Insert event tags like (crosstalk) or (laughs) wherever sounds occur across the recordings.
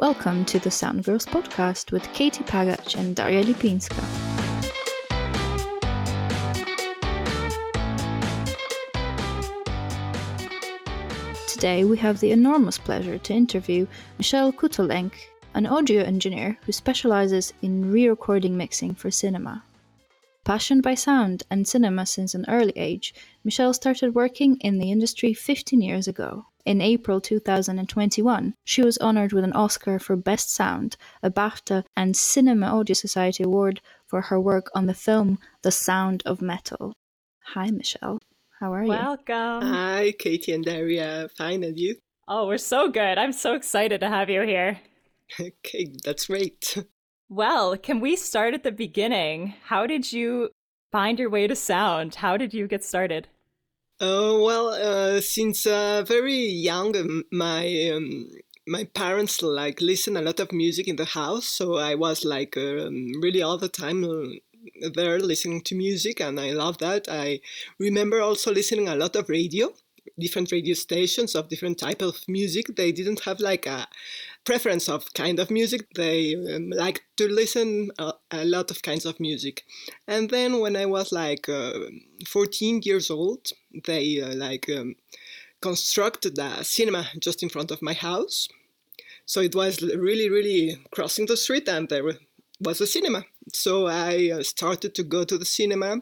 Welcome to the Sound Girls podcast with Katie Pagach and Daria Lipinska. Today we have the enormous pleasure to interview Michelle Couttolenc, an audio engineer who specializes in re recording mixing for cinema. Passionate by sound and cinema since an early age, Michelle started working in the industry 15 years ago. In April 2021, she was honored with an Oscar for Best Sound, a BAFTA and Cinema Audio Society award for her work on the film The Sound of Metal. Hi, Michelle. How are you? Welcome. Hi, Katie and Daria. Fine, and you? Oh, we're so good. I'm so excited to have you here. (laughs) Okay, that's great. Well, can we start at the beginning? How did you find your way to sound? How did you get started? Uh, well, uh, since uh, very young, um, my um, my parents like listen a lot of music in the house, so I was like um, really all the time uh, there listening to music, and I love that. I remember also listening a lot of radio, different radio stations of different type of music. They didn't have like a preference of kind of music. They um, like to listen a, a, lot of kinds of music. And then when I was like uh, 14 years old, they uh, like um, constructed a cinema just in front of my house. So it was really, really crossing the street, and there was a cinema. So I uh, started to go to the cinema,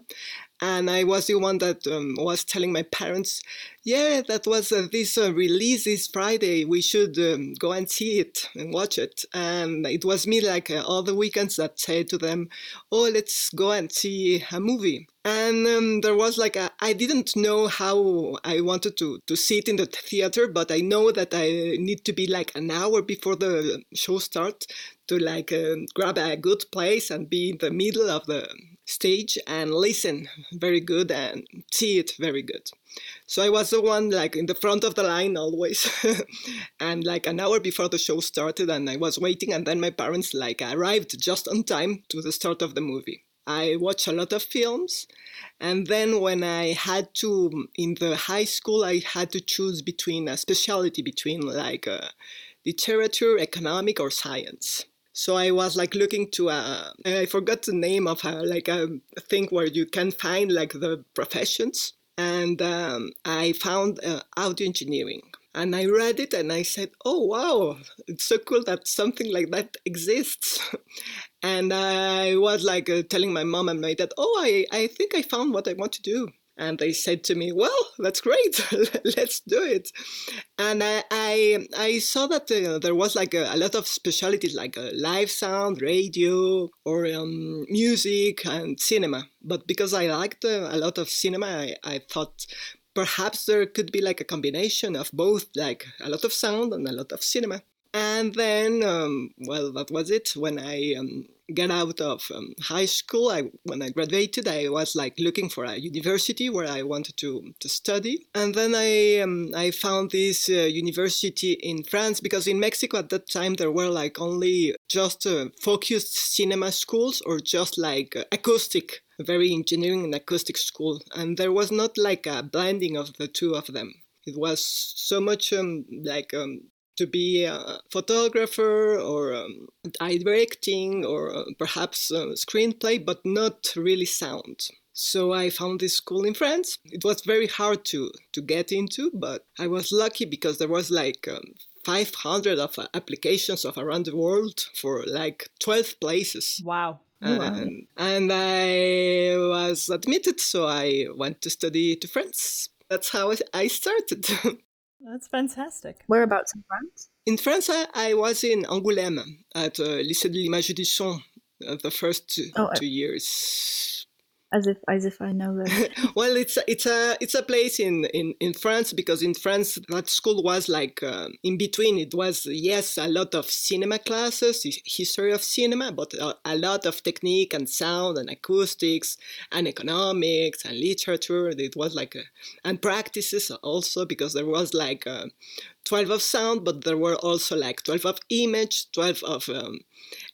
and I was the one that um, was telling my parents, "Yeah, that was uh, this uh, release this Friday. We should um, go and see it and watch it." And it was me, like uh, all the weekends, that said to them, "Oh, let's go and see a movie." And um, there was like I didn't know how I wanted to to sit in the theater, but I know that I need to be like an hour before the show starts to like um, grab a good place and be in the middle of the stage and listen very good and see it very good. So I was the one like in the front of the line always, (laughs) and like an hour before the show started, and I was waiting, and then my parents like arrived just on time to the start of the movie. I watched a lot of films, and then when I had to in the high school, I had to choose between a specialty between like uh, literature, economic, or science. So I was like looking to a, I forgot the name of a, like a thing where you can find like the professions. And um, I found uh, audio engineering. And I read it and I said, oh, wow, it's so cool that something like that exists. (laughs) and I was like uh, telling my mom and my dad, oh, I, I think I found what I want to do and they said to me, "Well, that's great, (laughs) let's do it." And I I, I saw that uh, there was like a, a, lot of specialties like uh, live sound, radio, or um, music and cinema. But because I liked uh, a lot of cinema, I, I thought perhaps there could be like a combination of both, like a lot of sound and a lot of cinema. And then, um, well, that was it. When I um, got out of um, high school, I, when I graduated, I was like looking for a university where I wanted to, to study. And then I, um, I found this uh, university in France because in Mexico at that time there were like only just uh, focused cinema schools or just like uh, acoustic very engineering and acoustic school. And there was not like a blending of the two of them. It was so much um, like um, to be a photographer or um, directing or uh, perhaps a screenplay, but not really sound. So I found this school in France. It was very hard to, to get into, but I was lucky because there was like um, 500 of uh, applications of around the world for like 12 places. Wow. And, and I was admitted, so I went to study to France. That's how I started. (laughs) That's fantastic. Whereabouts in France? In France, I, I was in Angoulême at uh, Lycée de l'Image du Son uh, the first two, oh, two years as if as if I know that. (laughs) well, it's it's a it's a place in, in, in France because in France that school was like uh, in between. It was yes a lot of cinema classes, history of cinema, but a, a, lot of technique and sound and acoustics and economics and literature. It was like a, and practices also because there was like. A, uh, 12 of sound, but there were also like 12 of image, 12 of um,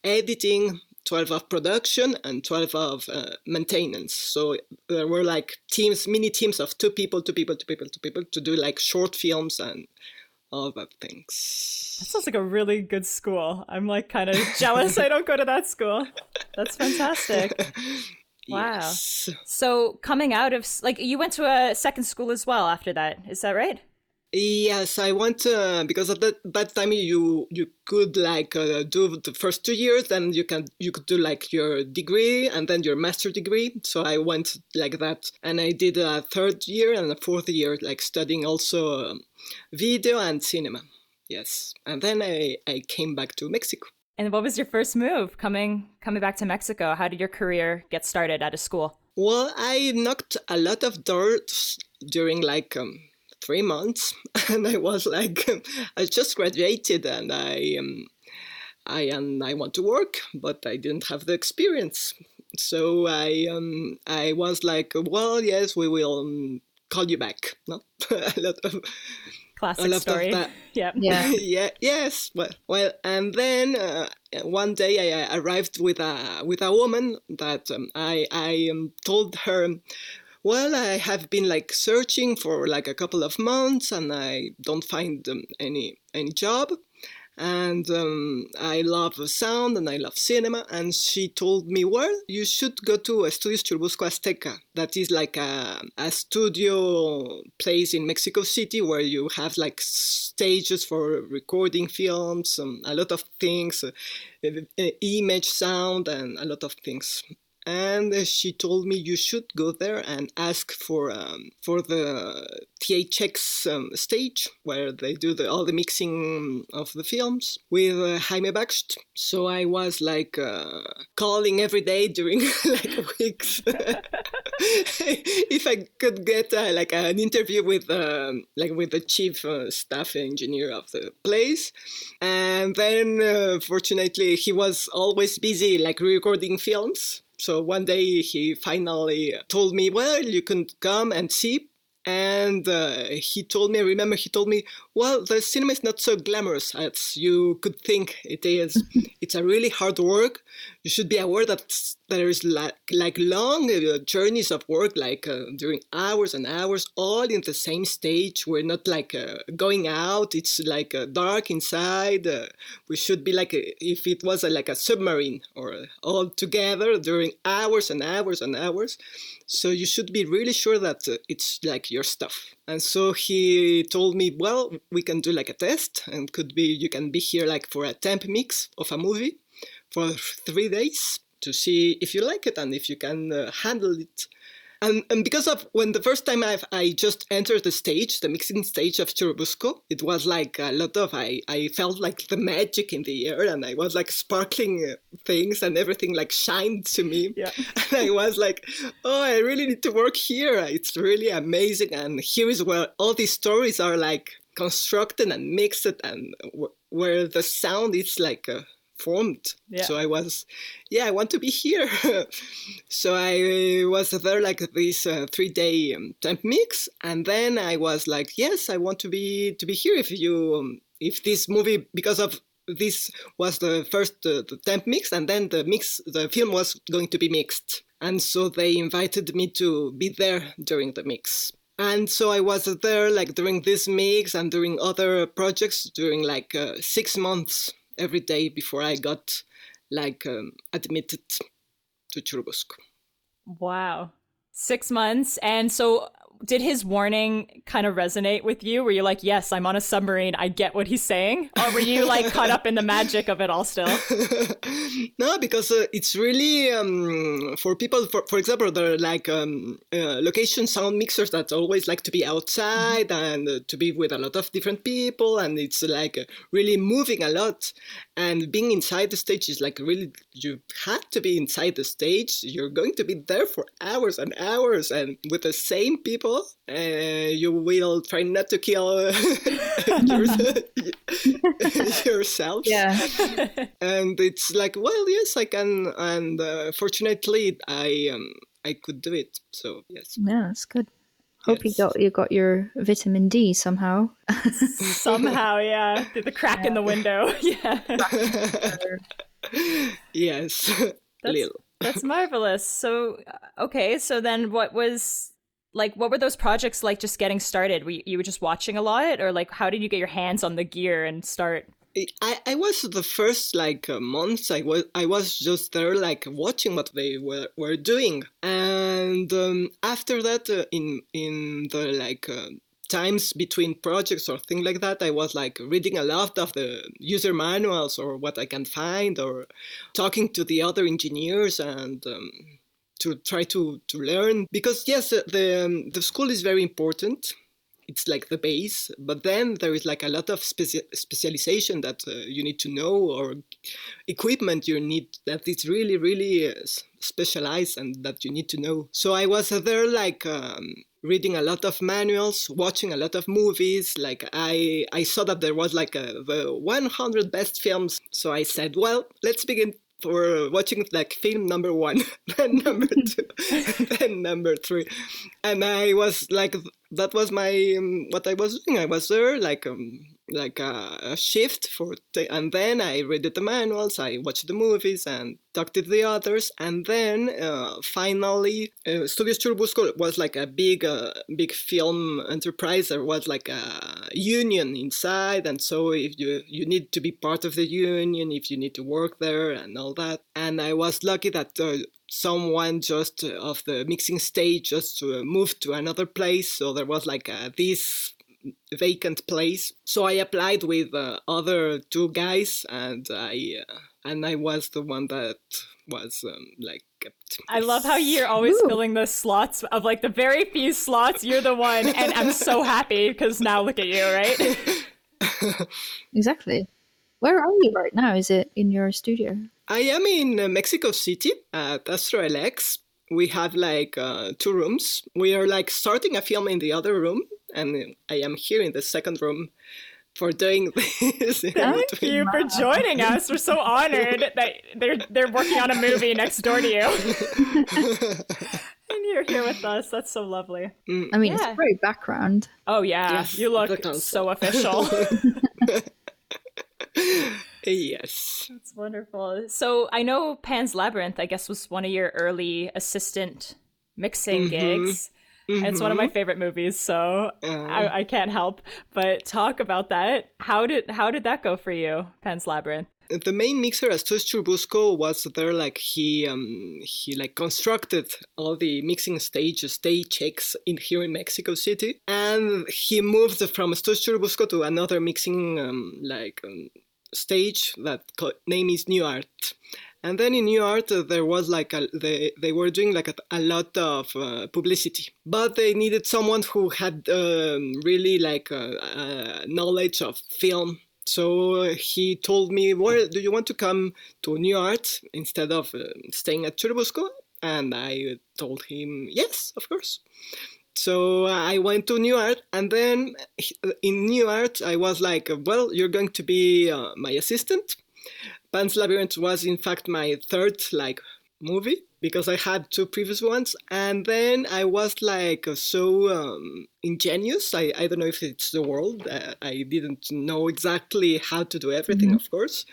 editing, 12 of production and 12 of uh, maintenance. So there were like teams, mini teams of two people, two people, two people, two people to do like short films and all that things. That sounds like a really good school. I'm like kind of (laughs) jealous I don't go to that school. That's fantastic. (laughs) Wow. Yes. So coming out of like you went to a second school as well after that. Is that right? Yes, I went uh, because at that, that time you you could like uh, do the first two years, then you can you could do like your degree and then your master degree. So I went like that, and I did a third year and a fourth year like studying also um, video and cinema. Yes, and then I I came back to Mexico. And what was your first move coming coming back to Mexico? How did your career get started at a school? Well, I knocked a lot of doors during like um, three months, (laughs) and I was like, (laughs) I just graduated, and I um, I and I want to work, but I didn't have the experience. So I um, I was like, well, yes, we will um, call you back. No, (laughs) a lot of Classic a lot story. of that. Yeah. Yeah. yeah, yes. Well, well, and then uh, one day I uh, arrived with a with a woman that um, I I um, told her, well, I have been like searching for like a couple of months and I don't find um, any any job, and um, I love sound and I love cinema. And she told me, well, you should go to Estudios Churubusco Azteca. That is like a, a studio place in Mexico City where you have like stages for recording films, um, a lot of things, uh, image, sound, and a lot of things and she told me you should go there and ask for um, for the THX um, stage where they do the, all the mixing of the films with uh, Jaime Baksht. So I was like uh, calling every day during (laughs) like weeks. (laughs) If I could get uh, like an interview with um, like with the chief uh, staff engineer of the place, and then uh, fortunately he was always busy like recording films so one day he finally told me, well, you can come and see. And uh, he told me, I remember he told me, well, the cinema is not so glamorous as you could think it is. (laughs) it's a really hard work. You should be aware that there is like, like long uh, journeys of work, like uh, during hours and hours, all in the same stage. We're not like uh, going out. It's like uh, dark inside. Uh, we should be like a, if it was a, like a submarine or all together during hours and hours and hours. So you should be really sure that it's like your stuff. And so he told me, well, we can do like a test and could be, you can be here like for a temp mix of a movie for three days to see if you like it and if you can uh, handle it. And, and because of when the first time I've, I just entered the stage, the mixing stage of Churubusco, it was like a lot of, I, I felt like the magic in the air and I was like sparkling uh, things and everything like shined to me. Yeah. (laughs) And I was like, oh, I really need to work here. It's really amazing. And here is where all these stories are like constructed and mixed and w- where the sound is like uh, formed. Yeah. So I was, yeah, I want to be here. (laughs) so I was there like this uh, three day um, temp mix, and then I was like, yes, I want to be to be here. If you, um, if this movie because of this was the first uh, the temp mix, and then the mix, the film was going to be mixed, and so they invited me to be there during the mix. And so I was there like during this mix and during other projects during like uh, six months every day before I got like um, admitted to Churubusco. Wow. Six months. And so did his warning kind of resonate with you? Were you like, yes, I'm on a submarine. I get what he's saying? Or were you like caught up in the magic of it all still? (laughs) no, because uh, it's really um, for people. For, for example, there are like um, uh, location sound mixers that always like to be outside and uh, to be with a lot of different people, and it's like really moving a lot. And being inside the stage is like really you have to be inside the stage. You're going to be there for hours and hours, and with the same people. Uh, you will try not to kill (laughs) (laughs) yourself. Yeah. (laughs) and it's like, well, yes, I can, and uh, fortunately, I um, I could do it. So yes. Yeah, that's good. Hope Yes. you got you got your vitamin D somehow. (laughs) Somehow, yeah. Through the crack in the window. (laughs) yeah. (laughs) yes, That's, little. that's marvelous. So, uh, okay. So then what was like what were those projects like just getting started? Were you, you were just watching a lot or like how did you get your hands on the gear and start? I, I was the first like uh, months I was I was just there like watching what they were, were doing. And um, after that uh, in in the like uh, times between projects or things like that i was like reading a lot of the user manuals or what i can find or talking to the other engineers and um, to try to, to learn. Because yes the, um, the school is very important it's like the base but then there is like a lot of speci- specialization that uh, you need to know or equipment you need that is really really uh, specialized and that you need to know. So i was uh, there like um, reading a lot of manuals watching a lot of movies like i i saw that there was like a, the 100 best films. So i said well let's begin for watching like film number one, (laughs) then number two, (laughs) then number three, and I was like, that was my um, what I was doing. I was there like um, like a, a shift for, t- and then I read the manuals, I watched the movies, and talked to the others, and then uh, finally, uh, Studios Churubusco was like a big, uh, big film enterprise. There was like a union inside, and so if you you need to be part of the union, if you need to work there, and all that. And I was lucky that uh, someone just uh, of the mixing stage just uh, moved to another place so there was like uh, this vacant place. So I applied with uh, other two guys, and I uh, and I was the one that was um, like. I love how you're always Ooh. filling the slots of like the very few slots. You're the one, and I'm so happy because now look at you, right? (laughs) exactly. Where are you right now? Is it in your studio? I am in uh, Mexico City at Astro LX. We have like uh, two rooms. We are like starting a film in the other room, and I am here in the second room for doing (laughs) this. Thank you for joining us. We're so (laughs) honored that they're they're working on a movie next door to you. (laughs) and you're here with us. That's so lovely. Mm. I mean, yeah. it's a great background. Oh yeah, yes, you look so official. yes. That's wonderful. So I know Pan's Labyrinth, I guess, was one of your early assistant mixing mm-hmm. gigs. Mm-hmm. It's one of my mm-hmm. favorite movies, so uh, I, I, can't help but talk about that. How did how did that go for you, Pan's Labyrinth? The main mixer, Estudios Churubusco, was there. Like he um, he like constructed all the mixing stages, stage checks in here in Mexico City, and he moved from Estudios Churubusco to another mixing um, like um, stage that co- name is Nuart and then in Nuart, uh, there was like a, they, they were doing like a, a lot of uh, publicity, but they needed someone who had um, really like uh, uh knowledge of film. So he told me, "Where do you want to come to Nuart instead of uh, staying at Churubusco?" And I told him, "Yes, of course." So I went to Nuart, and then in Nuart, I was like, "Well, you're going to be uh, my assistant." Pan's Labyrinth was in fact my third like movie because I had two previous ones, and then I was like so um, ingenious. I, I don't know if it's the world. Uh, I didn't know exactly how to do everything. Mm-hmm. Of course,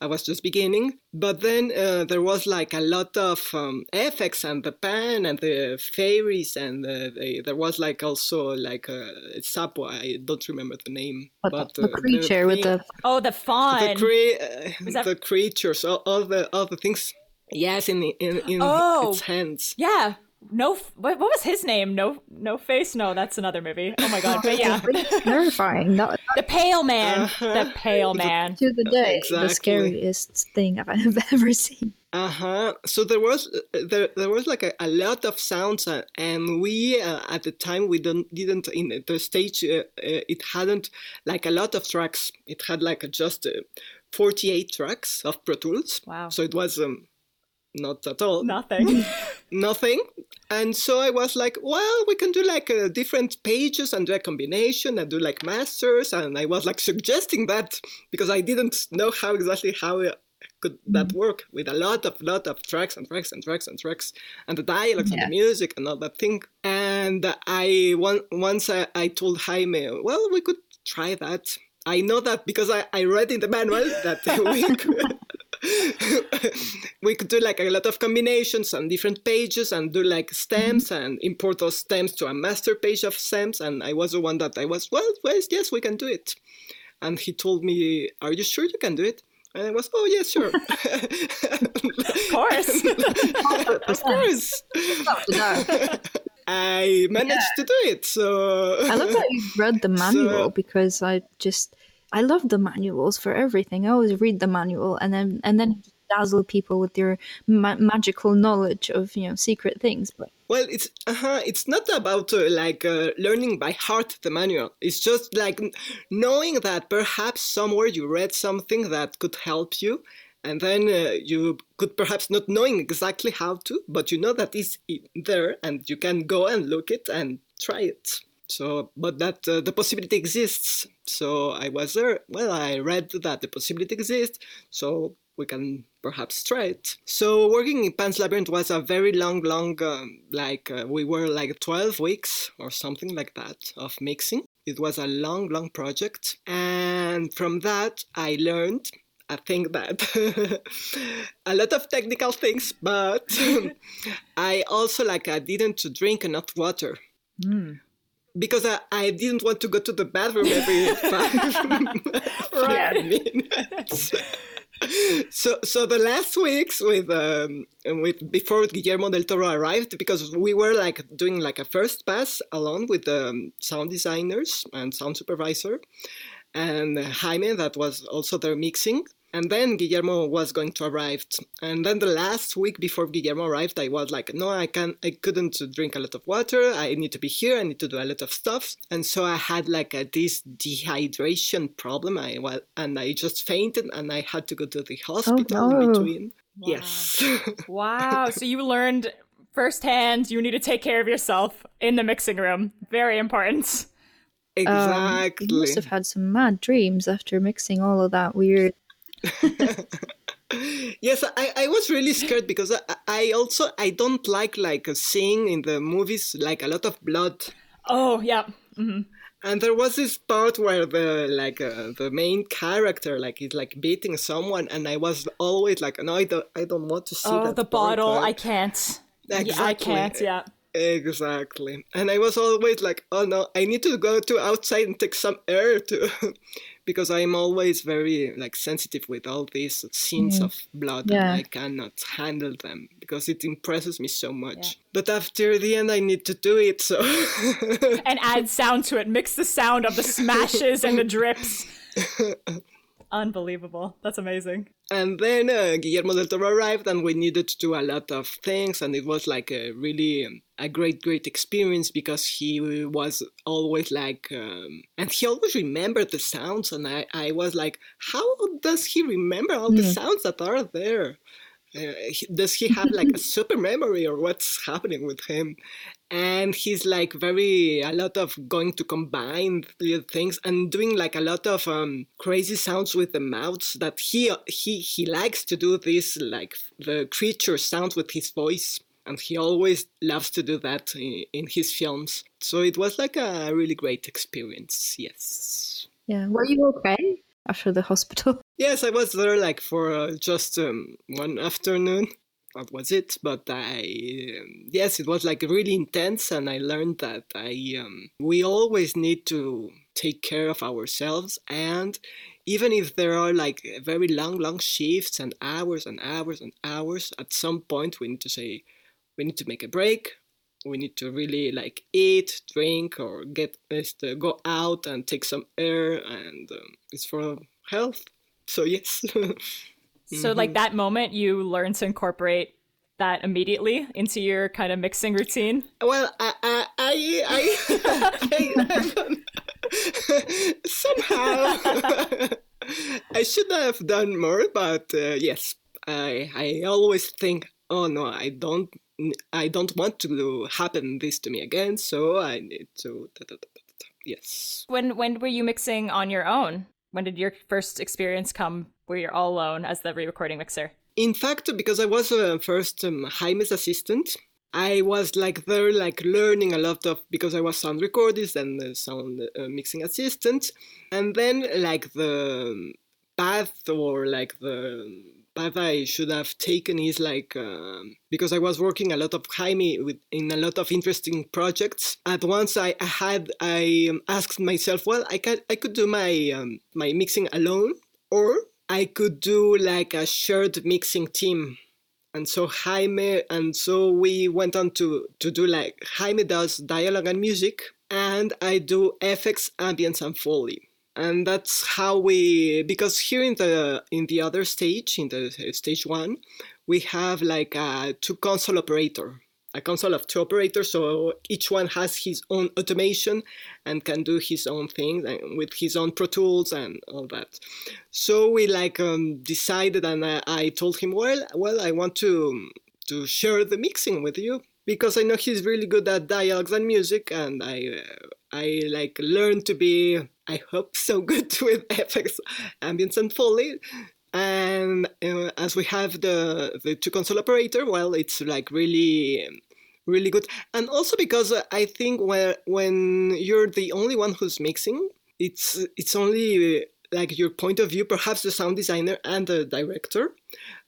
I was just beginning. But then uh, there was like a lot of um, effects and the pan and the fairies and the, the, there was like also like a sapo. I don't remember the name. What, but the, the creature the with the oh the fawn. The, cre- uh, that... the creatures, all, all the all the things Yes, in the in in oh, its hands. Yeah. No, what, what was his name? No, no face. No, that's another movie. Oh my god! But yeah, (laughs) terrifying. That, (laughs) the Pale Man. Uh-huh. The Pale Man. To the day, exactly. the scariest thing I've (laughs) ever seen. Uh huh. So there was there, there was like a, a lot of sounds, uh, and we uh, at the time we don't didn't in the stage uh, uh it hadn't like a lot of tracks. It had like just uh, forty eight tracks of Pro Tools. Wow. So it was um, not at all. Nothing. (laughs) Nothing. And so I was like, well, we can do like uh, different pages and do a combination and do like masters. And I was like (laughs) suggesting that because I didn't know how exactly how uh, could that mm-hmm. work with a lot of lot of tracks and tracks and tracks and tracks and the dialogues yeah. and the music and all that thing. And I one, once I, I told Jaime, well, we could try that. I know that because I, I read in the manual that (laughs) we could (laughs) we could do like a lot of combinations on different pages and do like stems mm-hmm. and import those stems to a master page of stems. And I was the one that I was, well, well, yes, we can do it. And he told me, Are you sure you can do it? And I was, oh, yeah, sure. (laughs) (laughs) of course. of course. I managed yeah. to do it. So I love that you read the manual so, because I just I love the manuals for everything. I always read the manual and then and then dazzle people with your ma- magical knowledge of you know secret things. But well, it's uh-huh, it's not about uh, like uh, learning by heart the manual. It's just like knowing that perhaps somewhere you read something that could help you, and then uh, you could perhaps not knowing exactly how to, but you know that it's there, and you can go and look it and try it. So, but that uh, the possibility exists. So I was there. Well, I read that the possibility exists. So we can perhaps try it. So working in Pan's Labyrinth was a very long, long, um, like uh, we were like 12 weeks or something like that of mixing. It was a long, long project. And from that, I learned I think that (laughs) a lot of technical things, but (laughs) I also like I didn't drink enough water. Mm because I, I didn't want to go to the bathroom every (laughs) five, minutes. so so the last weeks with um, with before Guillermo del Toro arrived because we were like doing like a first pass along with the um, sound designers and sound supervisor and Jaime that was also there mixing and then Guillermo was going to arrive. And then the last week before Guillermo arrived, I was like, no, I can't, I couldn't drink a lot of water. I need to be here. I need to do a lot of stuff. And so I had like a, this dehydration problem. I was, and I just fainted and I had to go to the hospital oh, no. in between. Wow. Yes. (laughs) wow. So you learned firsthand you need to take care of yourself in the mixing room. Very important. Exactly. Um, you must have had some mad dreams after mixing all of that weird (laughs) yes I, I was really scared because I, I also i don't like like seeing in the movies like a lot of blood oh yeah mm-hmm. and there was this part where the like uh, the main character like is like beating someone and i was always like no i don't i don't want to see oh the bottle i can't exactly. yeah, i can't yeah Exactly. And I was always like, oh no, I need to go to outside and take some air to because I'm always very like sensitive with all these scenes mm. of blood yeah. and I cannot handle them because it impresses me so much. Yeah. But after the end I need to do it so and add sound to it, mix the sound of the (laughs) smashes and the drips. (laughs) Unbelievable. That's amazing. And then uh, Guillermo del Toro arrived, and we needed to do a lot of things, and it was like a really um, a great, great experience because he was always like, um, and he always remembered the sounds, and I, I was like, how does he remember all the sounds that are there? Uh, does he have like a (laughs) super memory or what's happening with him and he's like very a lot of going to combine things and doing like a lot of um, crazy sounds with the mouths that he he he likes to do this like the creature sounds with his voice and he always loves to do that in, in his films so it was like a really great experience yes yeah were you okay after the hospital? Yes, I was there like for uh, just um, one afternoon. That was it. But I, um, yes, it was like really intense, and I learned that I um, we always need to take care of ourselves, and even if there are like very long, long shifts and hours and hours and hours, at some point we need to say we need to make a break we need to really like eat, drink, or get uh, go out and take some air, and um, it's for health. So yes. (laughs) so like mm-hmm. that moment, you learn to incorporate that immediately into your kind of mixing routine. Well, I, I, I, I, (laughs) I somehow (laughs) I should have done more, but uh, yes, I, I always think, oh no, I don't I don't want to happen this to me again, so I need to. Da, da, da, yes. When when were you mixing on your own? When did your first experience come where you're all alone as the re-recording mixer? In fact, because I was uh, first um, Jaime's assistant, I was like there, like learning a lot of because I was sound recordist and uh, sound uh, mixing assistant, and then like the path or like the path I should have taken is like uh, because I was working a lot of Jaime with in a lot of interesting projects. At once I, I had I um, asked myself, well, I could I could do my um, my mixing alone, or I could do like a shared mixing team. And so Jaime, and so we went on to to do like Jaime does dialogue and music, and I do FX, ambience, and foley and that's how we because here in the in the other stage in the stage one we have like a two console operator a console of two operators so each one has his own automation and can do his own thing with his own pro tools and all that so we like um, decided and I, I told him well well i want to to share the mixing with you because I know he's really good at dialogues and music, and I I like learned to be I hope so good (laughs) with FX, ambience, and foley. And uh, as we have the the two console operator, well, it's like really really good, and also because I think when when you're the only one who's mixing, it's it's only like your point of view, perhaps the sound designer and the director.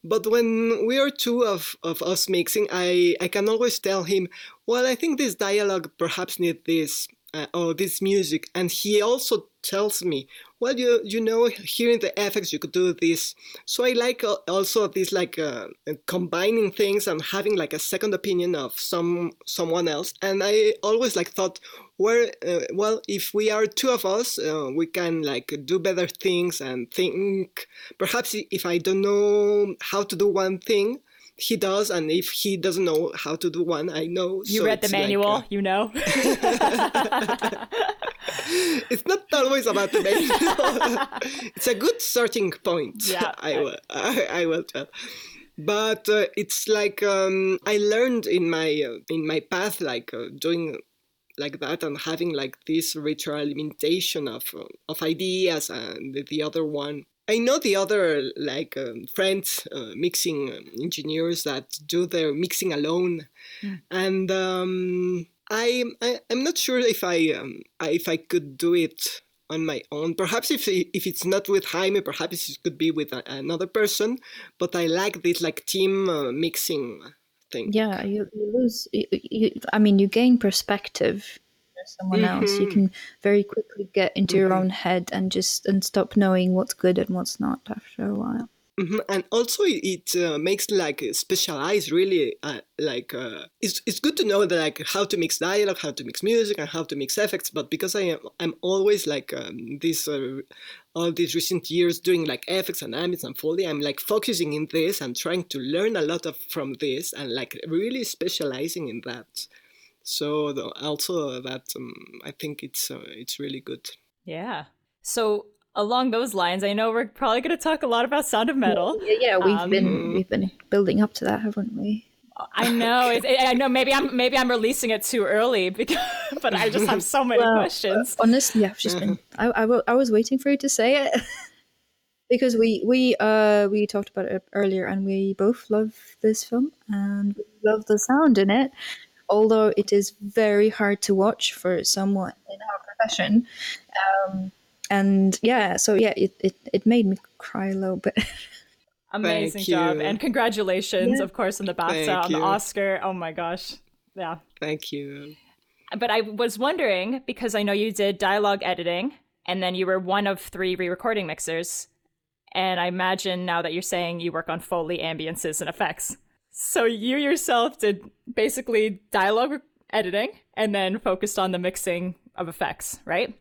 But when we are two of, of us mixing, I, I can always tell him, well, I think this dialogue perhaps need this uh, or this music. And he also tells me, well, you you know, here in the FX you could do this. So I like also this like uh, combining things and having like a second opinion of some someone else. And I always like thought, where uh, well, if we are two of us, uh, we can like do better things and think. Perhaps if I don't know how to do one thing, he does, and if he doesn't know how to do one, I know. You so read the manual, like, uh, you know. (laughs) (laughs) it's not always about the manual. (laughs) it's a good starting point. Yeah, I will. I, I will tell. But uh, it's like um, I learned in my uh, in my path, like uh, doing like that and having like this ritual retroalimentation of uh, of ideas and the other one I know the other like um, friends, uh, mixing um, engineers that do their mixing alone, mm. and um, I, I am not sure if I um, if I could do it on my own. Perhaps if if it's not with Jaime, perhaps it could be with a, another person. But I like this like team uh, mixing thing. Yeah, you, you lose. You, you, I mean, you gain perspective someone mm-hmm. else you can very quickly get into mm-hmm. your own head and just and stop knowing what's good and what's not after a while Mm-hmm. And also, it uh, makes like specialize really. Uh, like uh, it's it's good to know that like how to mix dialogue, how to mix music, and how to mix effects. But because I am I'm always like um, this uh, all these recent years doing like effects and ambience and foley, I'm like focusing in this and trying to learn a lot of from this and like really specializing in that. So the, also that um, I think it's uh, it's really good. Yeah. So along those lines, I know we're probably going to talk a lot about Sound of Metal. Yeah, yeah we've um, been we've been building up to that, haven't we? I know. It, it, I know. Maybe I'm maybe I'm releasing it too early (laughs) because, but I just have so many well, questions. Honestly, I've just been. I, I, I was waiting for you to say it (laughs) because we we uh we talked about it earlier, and we both love this film and we love the sound in it although it is very hard to watch for someone in our profession. Um, and yeah, so yeah, it, it, it made me cry a little bit. (laughs) Amazing job. And congratulations, yeah. of course, on the BAFTA, on the Oscar. Oh my gosh. Yeah. Thank you. But I was wondering, because I know you did dialogue editing, and then you were one of three re recording mixers. And I imagine now that you're saying you work on Foley, ambiances, and effects. So you yourself did basically dialogue editing and then focused on the mixing of effects, right?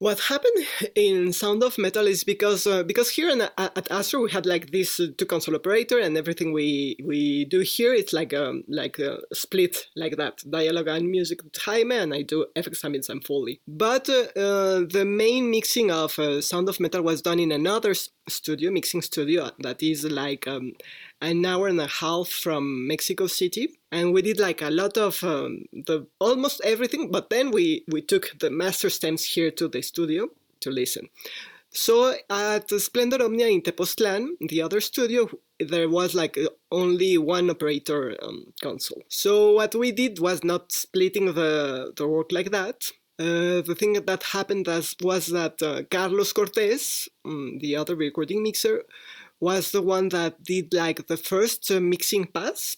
What happened in Sound of Metal is because uh, because here in, at Astro we had like this uh, two console operator and everything we we do here it's like um, like a split like that dialogue and music time and I do FX ambience and Foley. But uh, uh, the main mixing of uh, Sound of Metal was done in another studio mixing studio that is like um, an hour and a half from Mexico City, and we did like a lot of um, the almost everything. But then we we took the master stems here to the studio to listen. So at Splendor Omnia in Tepoztlan, the other studio, there was like only one operator um, console. So what we did was not splitting the, the work like that. Uh, the thing that happened as, was that uh, Carlos Cortés, um, the other recording mixer, was the one that did like the first uh, mixing pass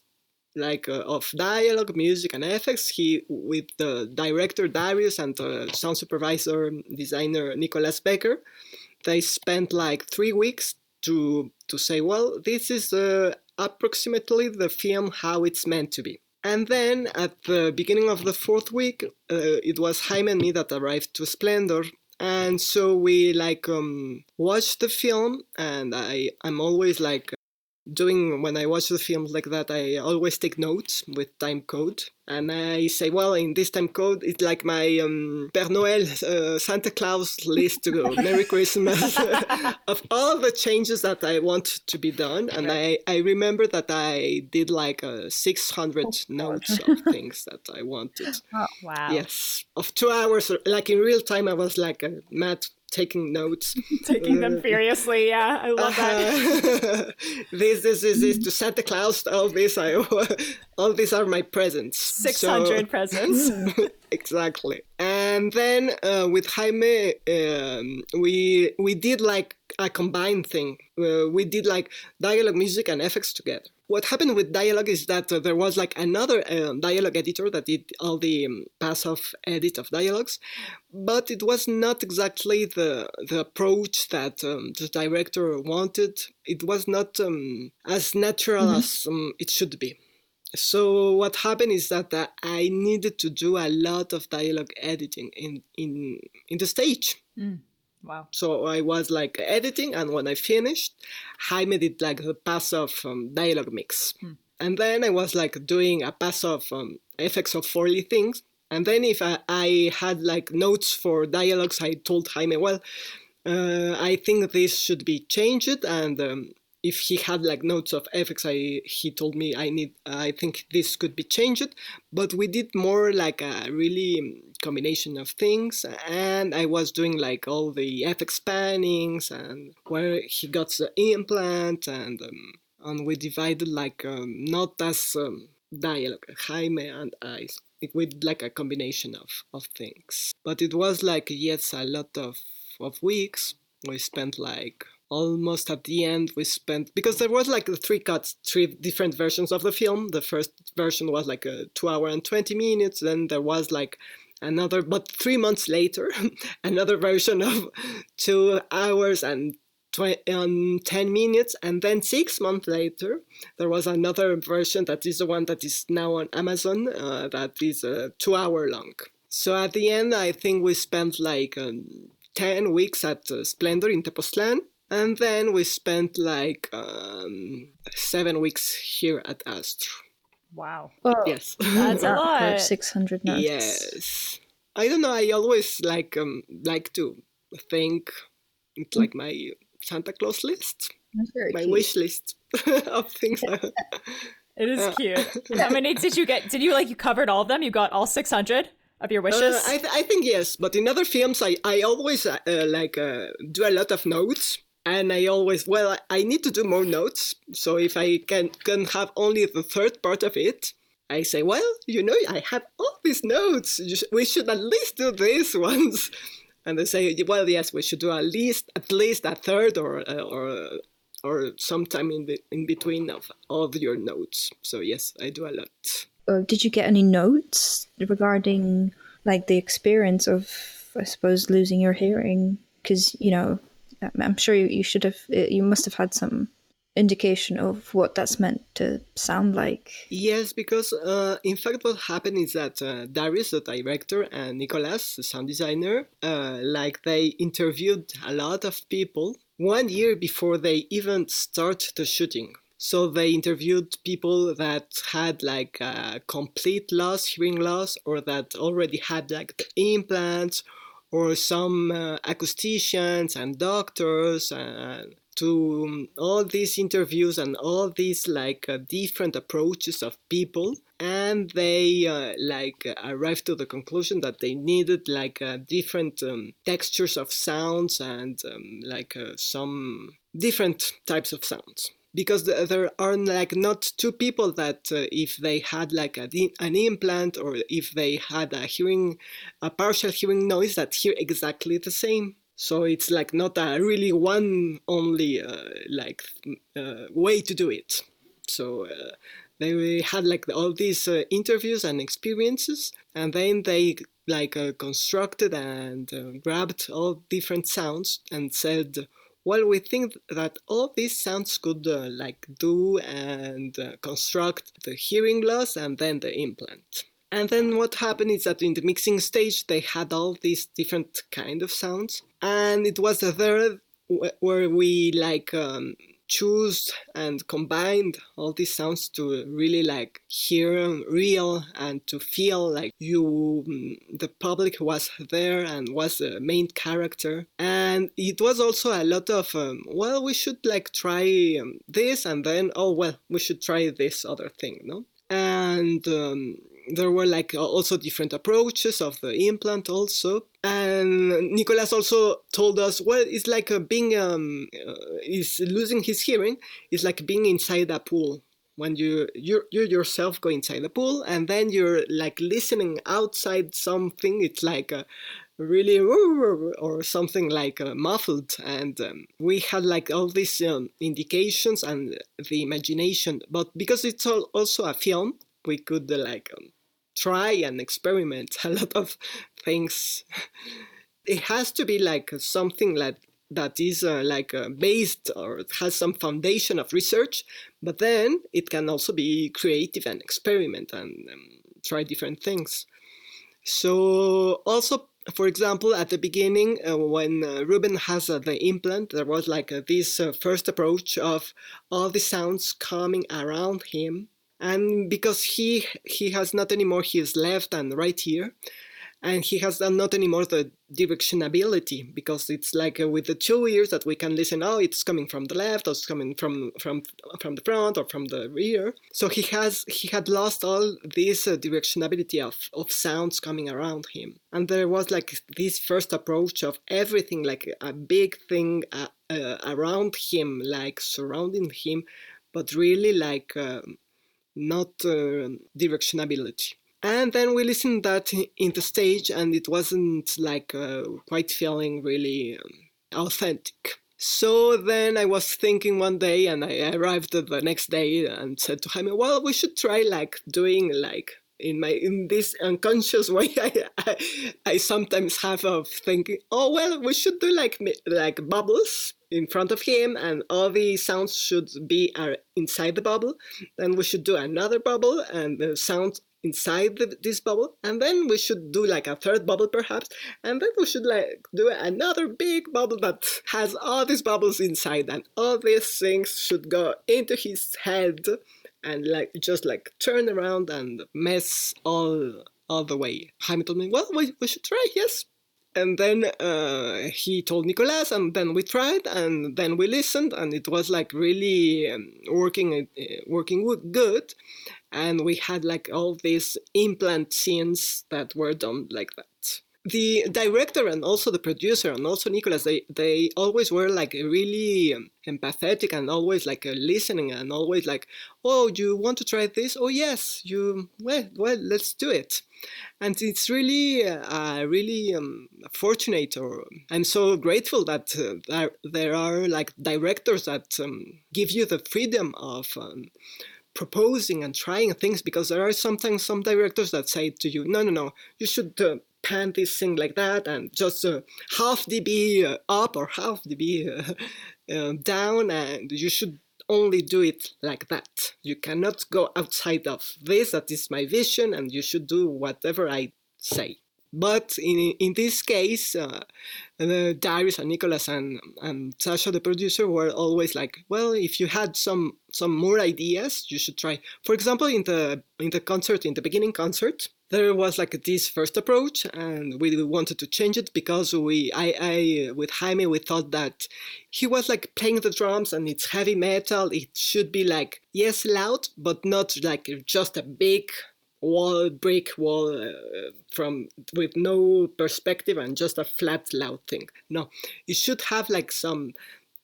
like uh, of dialogue, music, and effects. He with the director Darius and the sound supervisor designer Nicolas Becker. They spent like three weeks to to say, well, this is uh, approximately the film how it's meant to be. And then at the beginning of the fourth week, uh, it was Jaime and me that arrived to Splendor. And so we like um, watched the film, and I I'm always like doing when I watch the films like that, I always take notes with time code, and I say, well, in this time code, it's like my um, Père Noël, uh, Santa Claus list to go. Merry Christmas. (laughs) Of all the changes that I want to be done, and I I remember that I did like uh, 600 oh, notes of (laughs) things that I wanted. Oh, wow. Yes, of two hours, like in real time, I was like a mad taking notes. (laughs) taking them furiously, yeah. I love uh-huh. that. (laughs) this, this, this, this to Santa Claus, all this, (laughs) I, all these are my presents. 600 so, presents. exactly. And then uh, with Jaime, um, we, we did like a combined thing. Uh, we did like dialogue, music, and effects together what happened with dialogue is that uh, there was like another uh, dialogue editor that did all the um, pass off edit of dialogues but it was not exactly the the approach that um, the director wanted it was not um, as natural mm-hmm. as um, it should be so what happened is that uh, i needed to do a lot of dialogue editing in in in the stage mm. Wow. So I was like editing, and when I finished, Jaime did like the pass of um, dialogue mix. Hmm. And then I was like doing a pass of um, effects of Foley things. And then if I, I, had like notes for dialogues, I told Jaime, well, uh, I think this should be changed. And um, if he had like notes of effects, I he told me I need I think this could be changed. But we did more like a really combination of things, and I was doing like all the FX pannings and where he got the implant, and um, and we divided like um, not as um, dialogue, Jaime and I. With like a combination of, of things, but it was like yes, a lot of of weeks. We spent like almost at the end we spent because there was like three cuts three different versions of the film the first version was like a two hour and 20 minutes then there was like another but three months later (laughs) another version of two hours and 20, um, 10 minutes. And then six months later there was another version that is the one that is now on amazon uh, that is uh, two hour long. So at the end i think we spent like um, 10 weeks at uh, splendor in Tepoztlán. And then we spent like um, seven weeks here at Astro. Wow. Well, yes. That's a lot. 600 notes. Yes. I don't know. I always like um like to think it's like my Santa Claus list, my cute. wish list (laughs) of things. (laughs) it is cute. (laughs) How many did you get? Did you like you covered all of them? You got all 600? of your wishes? Uh, I, th- I think yes, but in other films, I I always uh, like uh, do a lot of notes and I always well I need to do more notes. So if I can can have only the third part of it, I say, well, you know, I have all these notes. We should at least do this (laughs) once. And they say, well, yes, we should do at least at least a third or uh, or or sometime in the, in between of of your notes. So yes, I do a lot. Uh, did you get any notes regarding like the experience of, I suppose, losing your hearing? Because you know, I'm sure you, you should have, uh, you must have had some indication of what that's meant to sound like. Yes, because uh, in fact, what happened is that uh, Darius, the director, and Nicolas, the sound designer, uh, like they interviewed a lot of people one year before they even start the shooting. So they interviewed people that had like a complete loss, hearing loss, or that already had like implants or some uh, acousticians and doctors and to um, all these interviews and all these like uh, different approaches of people. And they uh, like arrived to the conclusion that they needed like uh, different um, textures of sounds and um, like uh, some different types of sounds because there are like not two people that uh, if they had like a, an implant or if they had a hearing a partial hearing noise that hear exactly the same So it's like not a really one only uh, like uh, way to do it. So uh, they had like all these uh, interviews and experiences, and then they like uh, constructed and grabbed all different sounds and said, well, we think that all these sounds could like do and construct the hearing loss and then the implant. And then what happened is that in the mixing stage, they had all these different kind of sounds. And it was there where we like um, choose and combined all these sounds to really like hear real and to feel like you mm, the public was there and was the main character. And it was also a lot of um, well we should like try um, this and then oh well we should try this other thing no? And um, there were like also different approaches of the implant also. And nicolas also told us well it's like being um uh, is losing his hearing is like being inside a pool. When you you you yourself go inside the pool and then you're like listening outside something it's like a really (laughs) or something like uh, muffled. And um, we had like all these um, indications and the imagination. But because it's all also a film we could uh, like um, try and experiment (laughs) a lot of things. it has to be like something like that is uh, like uh, based or has some foundation of research, but then it can also be creative and experiment and um, try different things. So also, for example, at the beginning, uh, when uh, Ruben has uh, the implant, there was like uh, this first approach of all the sounds coming around him and because he he has not anymore his left and right ear and he has not anymore the directionability because it's like uh, with the two ears that we can listen oh it's coming from the left or it's coming from from from the front or from the rear. So he has he had lost all this uh, directionability of of sounds coming around him. And there was like this first approach of everything like a big thing uh, uh around him like surrounding him but really like um, not uh, directionability. And then we listened that in the stage, and it wasn't like uh, quite feeling really um, authentic. So then I was thinking one day, and I arrived the next day and said to Jaime, "Well, we should try like doing like in my in this unconscious way (laughs) I, I, I sometimes have of thinking oh well we should do like like bubbles in front of him and all the sounds should be are inside the bubble. Then we should do another bubble and the sounds inside the, this bubble. And then we should do like a third bubble perhaps. And then we should like do another big bubble that has all these bubbles inside and all these things should go into his head and like just like turn around and mess all all the way. Jaime told me well we, we should try yes. And then uh, he told Nicolas, and then we tried, and then we listened, and it was like really um, working uh, working good, and we had like all these implant scenes that were done like that the director and also the producer and also Nicolas, they, they always were like really empathetic and always like uh, listening and always like, oh, you want to try this? Oh, yes, you, well, well, let's do it. And it's really, uh, really um, fortunate or I'm so grateful that uh, there, there are like directors that um, give you the freedom of um, proposing and trying things because there are sometimes some directors that say to you, no, no, no, you should uh, pan this thing like that and just uh, half dB uh, up or half dB uh, uh, down and you should only do it like that. You cannot go outside of this, that is my vision, and you should do whatever I say. But in, in this case, uh, uh, Darius and Nicolas and, and Sasha, the producer, were always like, well, if you had some some more ideas, you should try. For example, in the in the concert, in the beginning concert, there was like this first approach, and we wanted to change it because we, I, I, with Jaime, we thought that he was like playing the drums and it's heavy metal. It should be like yes, loud, but not like just a big wall brick wall uh, from with no perspective and just a flat loud thing no it should have like some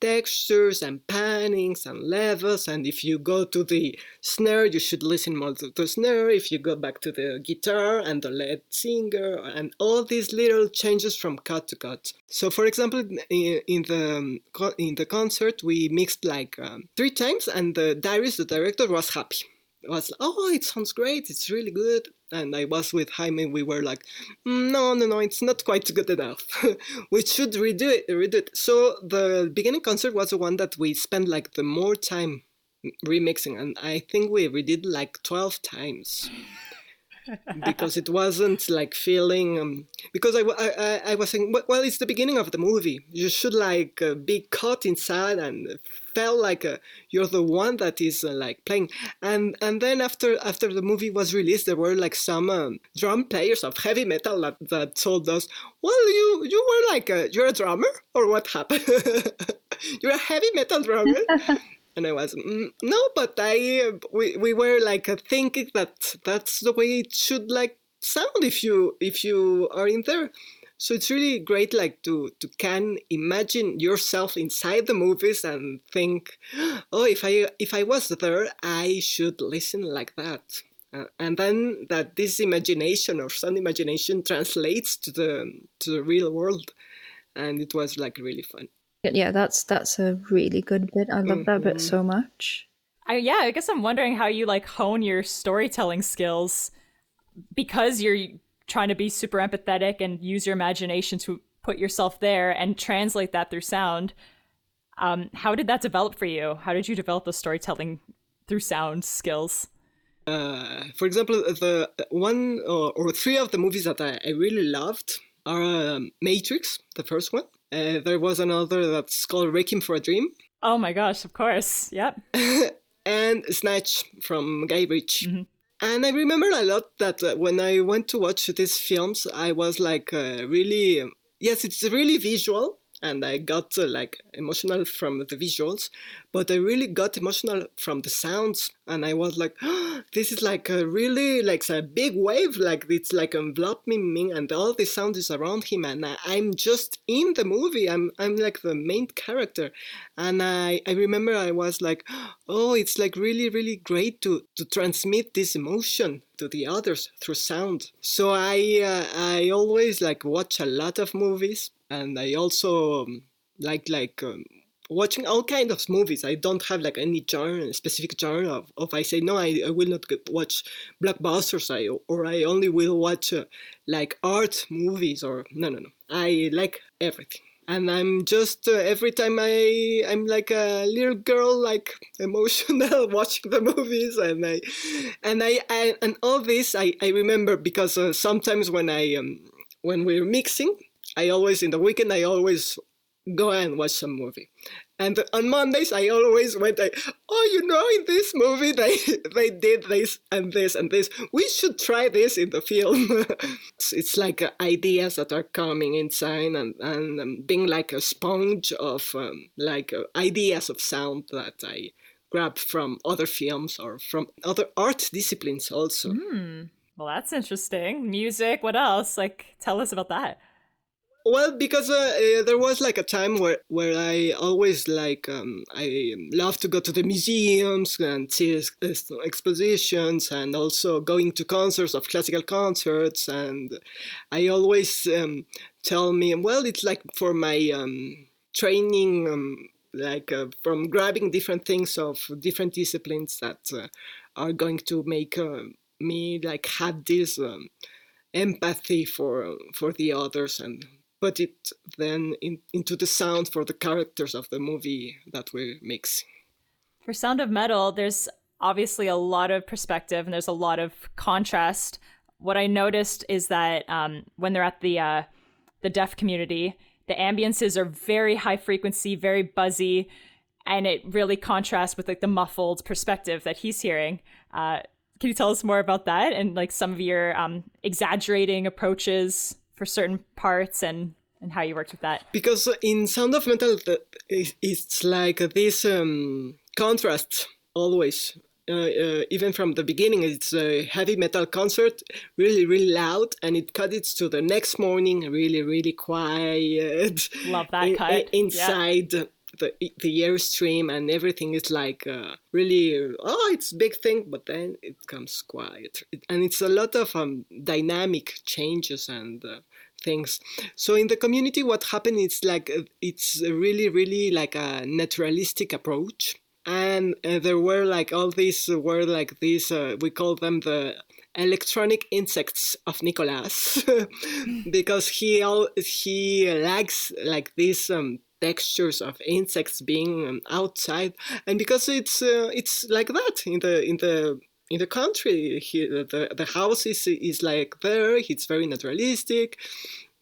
textures and pannings and levels. And if you go to the snare, you should listen more to the snare. If you go back to the guitar and the lead singer, and all these little changes from cut to cut. So, for example, in, the in the concert, we mixed like um, three times, and the Darius, the director, was happy was oh it sounds great it's really good and i was with jaime we were like mm, no no no it's not quite good enough. (laughs) We should redo it redo it. So the beginning concert was the one that we spent like the more time remixing and i think we redid like 12 times because it wasn't like feeling um, because I, I, I was saying well it's the beginning of the movie. You should like uh, be caught inside and felt like uh, you're the one that is uh, like playing. And and then after after the movie was released there were like some um, drum players of heavy metal that, that told us well you you were like a, you're a drummer? Or what happened? (laughs) You're a heavy metal drummer and I was mm, no, but I we, we were like uh, thinking that that's the way it should like sound if you if you are in there. So it's really great like to to can imagine yourself inside the movies and think, oh, if I if I was there, I should listen like that. Uh, and then that this imagination or some imagination translates to the to the real world and it was like really fun yeah, that's that's a really good bit. I love mm-hmm. that bit mm-hmm. so much. I, yeah, I guess I'm wondering how you like hone your storytelling skills because you're trying to be super empathetic and use your imagination to put yourself there and translate that through sound. Um, how did that develop for you? How did you develop the storytelling through sound skills? Uh, for example, the one or, or, three of the movies that I, I really loved are um, Matrix, the first one, uh, there was another that's called Requiem for a Dream. Oh my gosh, of course. Yep. (laughs) and Snatch from Guy Ritchie. Mm-hmm. And I remember a lot that uh, when I went to watch these films, I was like uh, really, yes, it's really visual, and I got uh, like emotional from the visuals, but I really got emotional from the sounds, and I was like, oh, (gasps) this is like a really like a big wave, like it's like enveloping me, and all the sound is around him, and I, am just in the movie. I'm I'm like the main character, and I I remember I was like, (gasps) oh, it's like really really great to to transmit this emotion to the others through sound. So I uh, I always like watch a lot of movies and I also um, like like um, watching all kinds of movies. I don't have like any genre, specific genre of, of I say no, I, I will not watch blockbusters, I or I only will watch uh, like art movies or no no no. I like everything. And I'm just uh, every time I I'm like a little girl, like (laughs) emotional (laughs) watching the movies, and I and I, I and all this I, I remember because uh, sometimes when I um, when we're mixing, I always in the weekend I always go and watch some movie. And on Mondays I always went like, oh you know in this movie they (laughs) they did this and this and this. We should try this in the film. it's, (laughs) it's, like uh, ideas that are coming inside and and um, being like a sponge of um, like uh, ideas of sound that I grab from other films or from other art disciplines also. Mm. Well, that's interesting. Music. What else? Like, tell us about that. Well, because uh, uh, there was like a time where, where I always like um, I love to go to the museums and see ex- expositions and also going to concerts of classical concerts. And I always um, tell me well it's like for my um, training um, like uh, from grabbing different things of different disciplines that uh, are going to make uh, me like have this um, empathy for for the others and put it then in, into the sound for the characters of the movie that we mix. For Sound of Metal, there's obviously a lot of perspective and there's a lot of contrast. What I noticed is that um, when they're at the uh, the deaf community, the ambiances are very high frequency, very buzzy, and it really contrasts with like the muffled perspective that he's hearing. Uh, can you tell us more about that and like some of your um, exaggerating approaches for certain parts and and how you worked with that? Because in sound of metal it's like this um, contrast always. Uh, uh, even from the beginning it's a heavy metal concert really really loud and it cuts to the next morning really really quiet. Love that cut. inside the the airstream and everything is like uh, really oh it's big thing but then it comes quiet. It, and it's a lot of um, dynamic changes and uh, things. So in the community what happened is like uh, it's really really like a naturalistic approach. And uh, there were like all these were like these uh, we call them the electronic insects of Nicolas. (laughs) Because he all he likes like these um, textures of insects being um, outside. And because it's uh, it's like that in the in the in the country he, the the house is is like there it's very naturalistic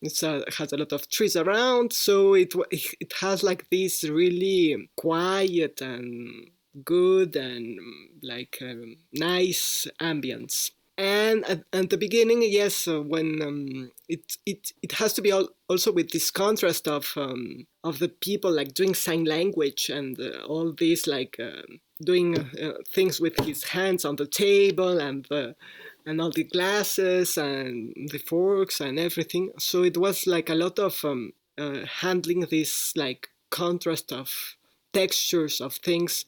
it has a lot of trees around so it it has like this really quiet and good and like um, nice ambience and at, at, the beginning yes uh, when um, it, it it has to be all, also with this contrast of um, of the people like doing sign language and uh, all these like uh, doing uh, things with his hands on the table and the and all the glasses and the forks and everything. So it was like a lot of um, uh, handling this like contrast of textures of things.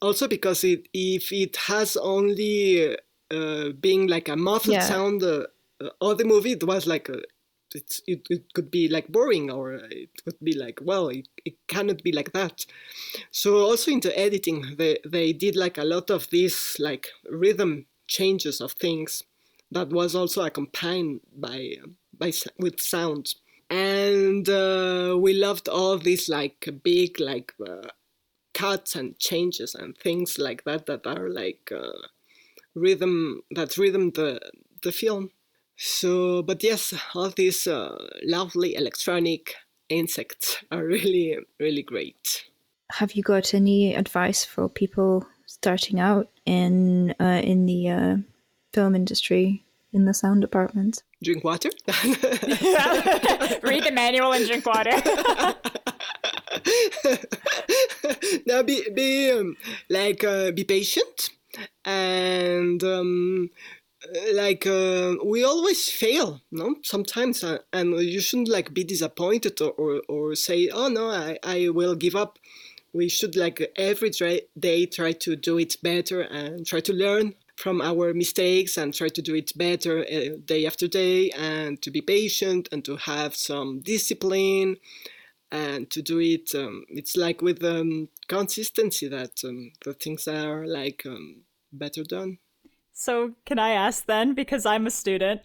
Also because it if it has only uh, being like a muffled yeah. sound uh, uh, the movie, it was like a, it, it, it could be like boring or it could be like well it, it cannot be like that so also into editing they, they did like a lot of these like rhythm changes of things that was also accompanied by by with sound and uh, we loved all these like big like uh, cuts and changes and things like that that are like uh, rhythm that rhythm the the film. So, but yes, all these uh, lovely electronic insects are (laughs) really really great. Have you got any advice for people starting out in uh, in the uh, film industry in the sound department? Drink water. (laughs) Read the manual and drink water. (laughs) now be be um, like uh, be patient and um, like uh, we always fail no? Sometimes uh, and you shouldn't like be disappointed or, or, or, say oh no I, I will give up. We should like every day try to do it better and try to learn from our mistakes and try to do it better uh, day after day and to be patient and to have some discipline and to do it um, it's like with um, consistency that um, the things are like um, better done. So can i ask then because i'm a student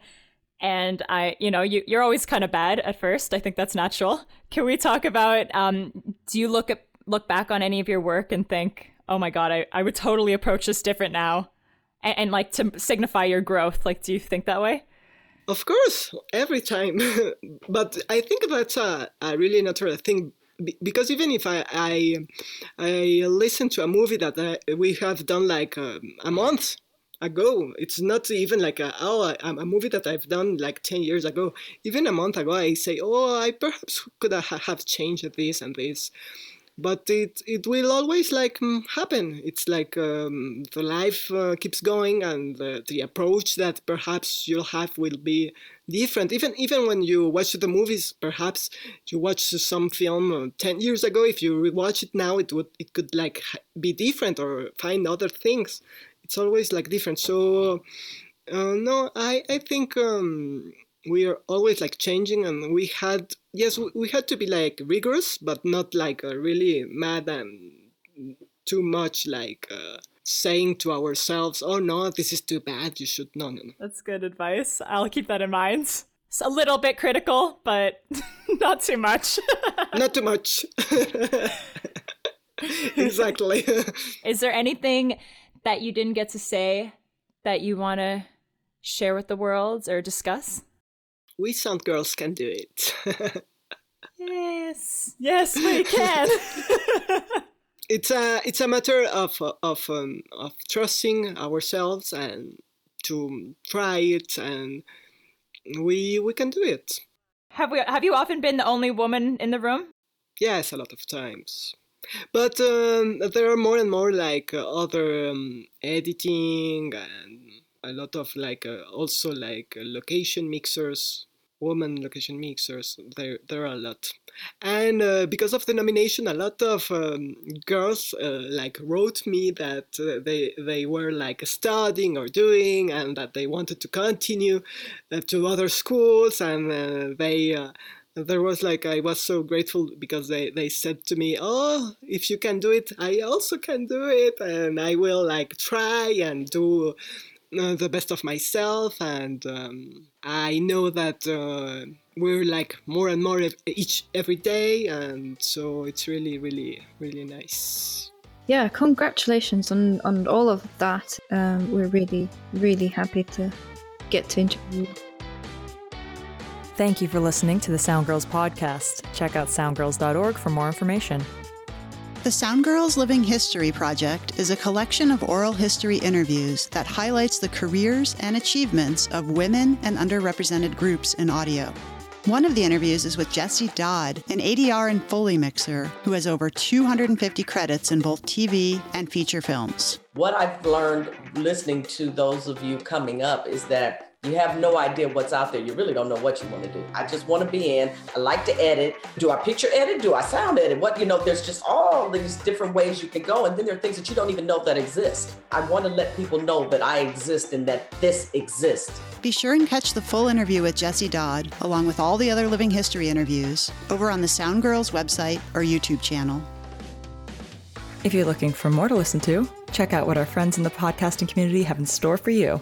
and i you know you, you're always kind of bad at first i think that's natural. Can we talk about um, do you look at look back on any of your work and think oh my god i, I would totally approach this different now and, and like to signify your growth? Like do you think that way? Of course, every time. (laughs) but I think that's a, a really natural thing because even if I I, I listen to a movie that I, we have done like a, um, a, month ago, it's not even like a oh a, a, movie that I've done like ten years ago. Even a month ago, I say oh I perhaps could have changed this and this, but it it will always like mm, happen. It's like um, the life uh, keeps going and the, approach that perhaps you'll have will be different. Even even when you watch the movies perhaps you watch some film uh, 10 years ago if you rewatch it now it would it could like be different or find other things. It's always like different. So uh, no i i think um, we are always like changing and we had yes we, we had to be like rigorous but not like uh, really mad and too much like uh, saying to ourselves oh no this is too bad you should no no no. That's good advice. I'll keep that in mind. It's a little bit critical but (laughs) not too much. (laughs) Not too much. (laughs) Exactly. Is there anything that you didn't get to say that you want to share with the world or discuss we sound girls can do it. (laughs) yes, yes, we (laughs) can. it's a it's a matter of of um, of trusting ourselves and to try it, and we we can do it. Have we? Have you often been the only woman in the room? Yes, a lot of times. But um, there are more and more like uh, other um, editing and a lot of like uh, also like uh, location mixers woman location mixers. There, there are a lot, and uh, because of the nomination, a lot of um, girls uh, like wrote me that uh, they they were like studying or doing, and that they wanted to continue uh, to other schools, and uh, they. Uh, there was like I was so grateful because they, they said to me, "Oh, if you can do it, I also can do it, and I will like try and do the best of myself and um, i know that uh, we're like more and more each every day and so it's really really really nice yeah congratulations on on all of that um, we're really really happy to get to interview Thank you for listening to the Soundgirls podcast. Check out soundgirls.org for more information. The Sound Girls Living History Project is a collection of oral history interviews that highlights the careers and achievements of women and underrepresented groups in audio. One of the interviews is with Jessie Dodd, an ADR and Foley mixer who has over 250 credits in both TV and feature films. What I've learned listening to those of you coming up is that you have no idea what's out there. You really don't know what you want to do. I just want to be in. I like to edit. Do I picture edit? Do I sound edit? What, you know, there's just all these different ways you can go. And then there are things that you don't even know that exist. I want to let people know that I exist and that this exists. Be sure and catch the full interview with Jesse Dodd, along with all the other living history interviews, over on the Sound Girls website or YouTube channel. If you're looking for more to listen to, check out what our friends in the podcasting community have in store for you.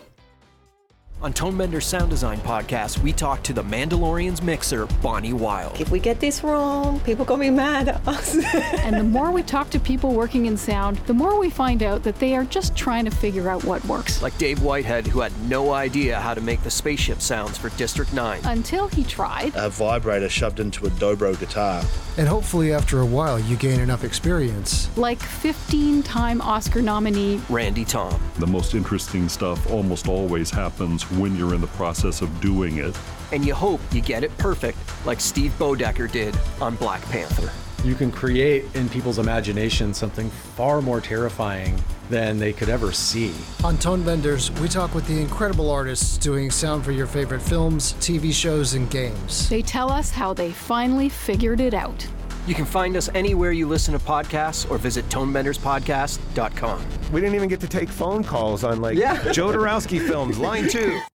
On Tonebender Sound Design Podcast, we talk to the Mandalorian's mixer, Bonnie Wild. If we get this wrong, people gonna be mad at us. (laughs) and the more we talk to people working in sound, the more we find out that they are just trying to figure out what works. Like Dave Whitehead, who had no idea how to make the spaceship sounds for District 9. Until he tried. A vibrator shoved into a dobro guitar. And hopefully, after a while, you gain enough experience. Like 15 time Oscar nominee Randy Thom. The most interesting stuff almost always happens when you're in the process of doing it. And you hope you get it perfect, like Steve Boeddeker did on Black Panther. You can create in people's imagination something far more terrifying than they could ever see. On Tonebenders, we talk with the incredible artists doing sound for your favorite films, TV shows, and games. They tell us how they finally figured it out. You can find us anywhere you listen to podcasts or visit tonebenderspodcast.com. We didn't even get to take phone calls on like yeah. Jodorowsky films, line two. (laughs)